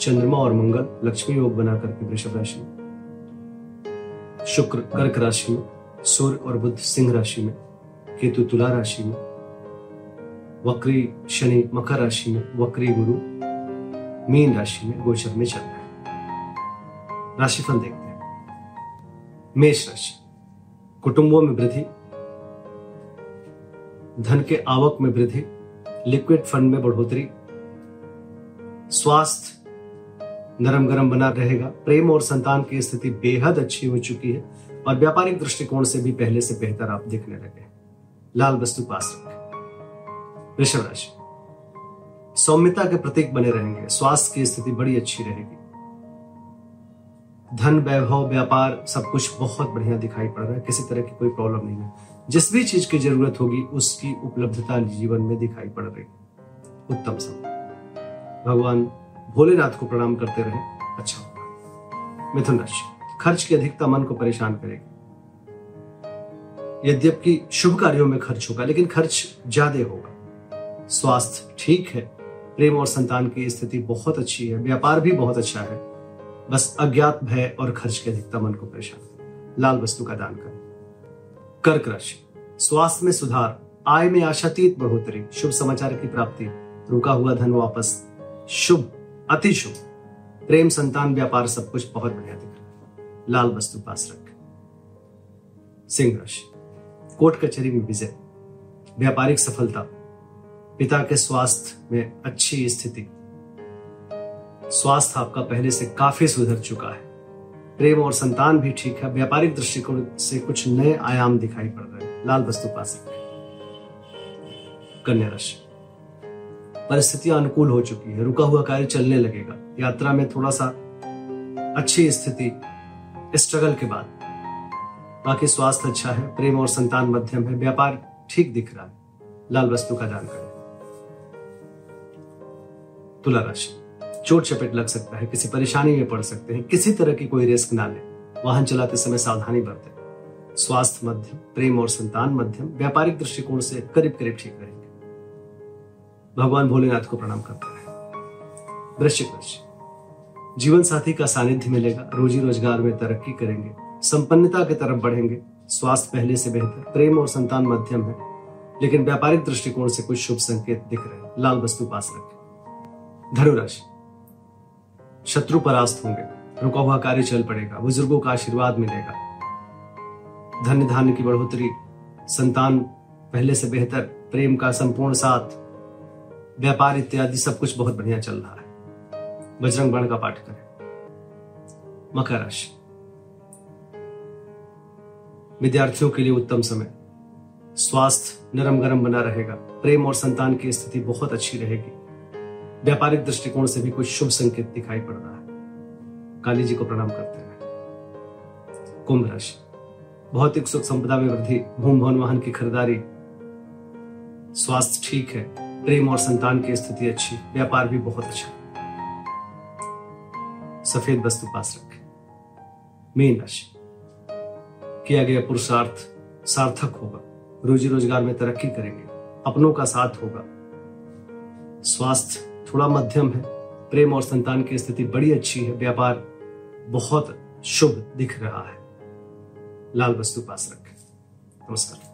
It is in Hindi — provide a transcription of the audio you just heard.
चंद्रमा और मंगल लक्ष्मी योग बना करके वृषभ राशि में। शुक्र कर्क राशि में, सूर्य और बुद्ध सिंह राशि में, केतु तुला राशि में, वक्री शनि मकर राशि में, वक्री गुरु मीन राशि में, गोचर में चल रहा है। राशिफल देखते हैं। मेष राशि, कुटुंबों में वृद्धि, धन के आवक में वृद्धि, लिक्विड फंड में बढ़ोतरी, स्वास्थ्य नरम गरम बना रहेगा। प्रेम और संतान की स्थिति बेहद अच्छी हो चुकी है और व्यापारिक दृष्टिकोण से भी पहले से बेहतर आप दिखने लगे लाल वस्तु पास रखें। वृषभ राशि। सौम्यता के प्रतीक बने रहेंगे। स्वास्थ्य की स्थिति बड़ी अच्छी रहेगी। धन, वैभव, व्यापार सब कुछ बहुत बढ़िया दिखाई पड़ रहा है। किसी तरह की कोई प्रॉब्लम नहीं है। जिस भी चीज़ की ज़रूरत होगी, उसकी उपलब्धता जीवन में दिखाई पड़ रही उत्तम समय। भगवान भोलेनाथ को प्रणाम करते रहे। अच्छा होगा मिथुन राशि, खर्च की अधिकता मन को परेशान करेगी। यद्यपि शुभ कार्यों में खर्च होगा, लेकिन खर्च ज़्यादा होगा। स्वास्थ्य ठीक है। प्रेम और संतान की स्थिति बहुत अच्छी है। व्यापार भी बहुत अच्छा है। बस अज्ञात भय और खर्च की अधिकता मन को परेशान लाल वस्तु का दान करें। कर्क राशि, स्वास्थ्य में सुधार, आय में आशातीत बढ़ोतरी, शुभ समाचार की प्राप्ति, रुका हुआ धन वापस, शुभ अति शुभ। प्रेम, संतान, व्यापार, सब कुछ बहुत बढ़िया दिख रहा लाल वस्तु पास रख। सिंह राशि। कोर्ट कचहरी में विजय। व्यापारिक सफलता। पिता के स्वास्थ्य में अच्छी स्थिति। स्वास्थ्य आपका पहले से काफ़ी सुधर चुका है। प्रेम और संतान भी ठीक है। व्यापारिक दृष्टिकोण से कुछ नए आयाम दिखाई पड़ रहे हैं। लाल वस्तु पास कन्या राशि। परिस्थितियाँ अनुकूल हो चुकी है, रुका हुआ कार्य चलने लगेगा। यात्रा में थोड़ा सा अच्छी स्थिति स्ट्रगल के बाद। बाकी स्वास्थ्य अच्छा है, प्रेम और संतान मध्यम है, व्यापार ठीक दिख रहा है। लाल वस्तु का दान करें। तुला राशि। चोट चपेट लग सकता है, किसी परेशानी में पड़ सकते हैं, किसी तरह की कोई रिस्क ना ले। वाहन चलाते समय सावधानी बरतें। स्वास्थ्य मध्यम, प्रेम और संतान मध्यम, व्यापारिक दृष्टिकोण से करीब करीब ठीक रहेंगे भगवान भोलेनाथ को प्रणाम करते रहे वृश्चिक राशि जीवन साथी का सानिध्य मिलेगा, रोजी रोज़गार में तरक्की करेंगे, संपन्नता की तरफ़ बढ़ेंगे, स्वास्थ्य पहले से बेहतर, प्रेम और संतान मध्यम है, लेकिन व्यापारिक दृष्टिकोण से कुछ शुभ संकेत दिख रहे हैं। लाल वस्तु पास रखें। धनुराशि, शत्रु परास्त होंगे, रुका हुआ कार्य चल पड़ेगा, बुज़ुर्गों का आशीर्वाद मिलेगा। धन्य धान्य की बढ़ोतरी, संतान पहले से बेहतर, प्रेम का संपूर्ण साथ व्यापार इत्यादि सब कुछ बहुत बढ़िया चल रहा है। बजरंग बाण का पाठ करें। मकर राशि। विद्यार्थियों के लिए उत्तम समय। स्वास्थ्य नरम गरम बना रहेगा। प्रेम और संतान की स्थिति बहुत अच्छी रहेगी। व्यापारिक दृष्टिकोण से भी कुछ शुभ संकेत दिखाई पड़ रहा है। काली जी को प्रणाम करते हैं। कुंभ राशि। भौतिक सुख संपदा में वृद्धि, भूम भवन वाहन की खरीदारी। स्वास्थ्य ठीक है। प्रेम और संतान की स्थिति अच्छी, व्यापार भी बहुत अच्छा। सफ़ेद वस्तु पास रखें। मीन राशि। किया गया पुरुषार्थ सार्थक होगा। रोजी रोज़गार में तरक्की करेंगे। अपनों का साथ होगा। स्वास्थ्य थोड़ा मध्यम है। प्रेम और संतान की स्थिति बड़ी अच्छी है। व्यापार बहुत शुभ दिख रहा है। लाल वस्तु पास रखें। नमस्कार।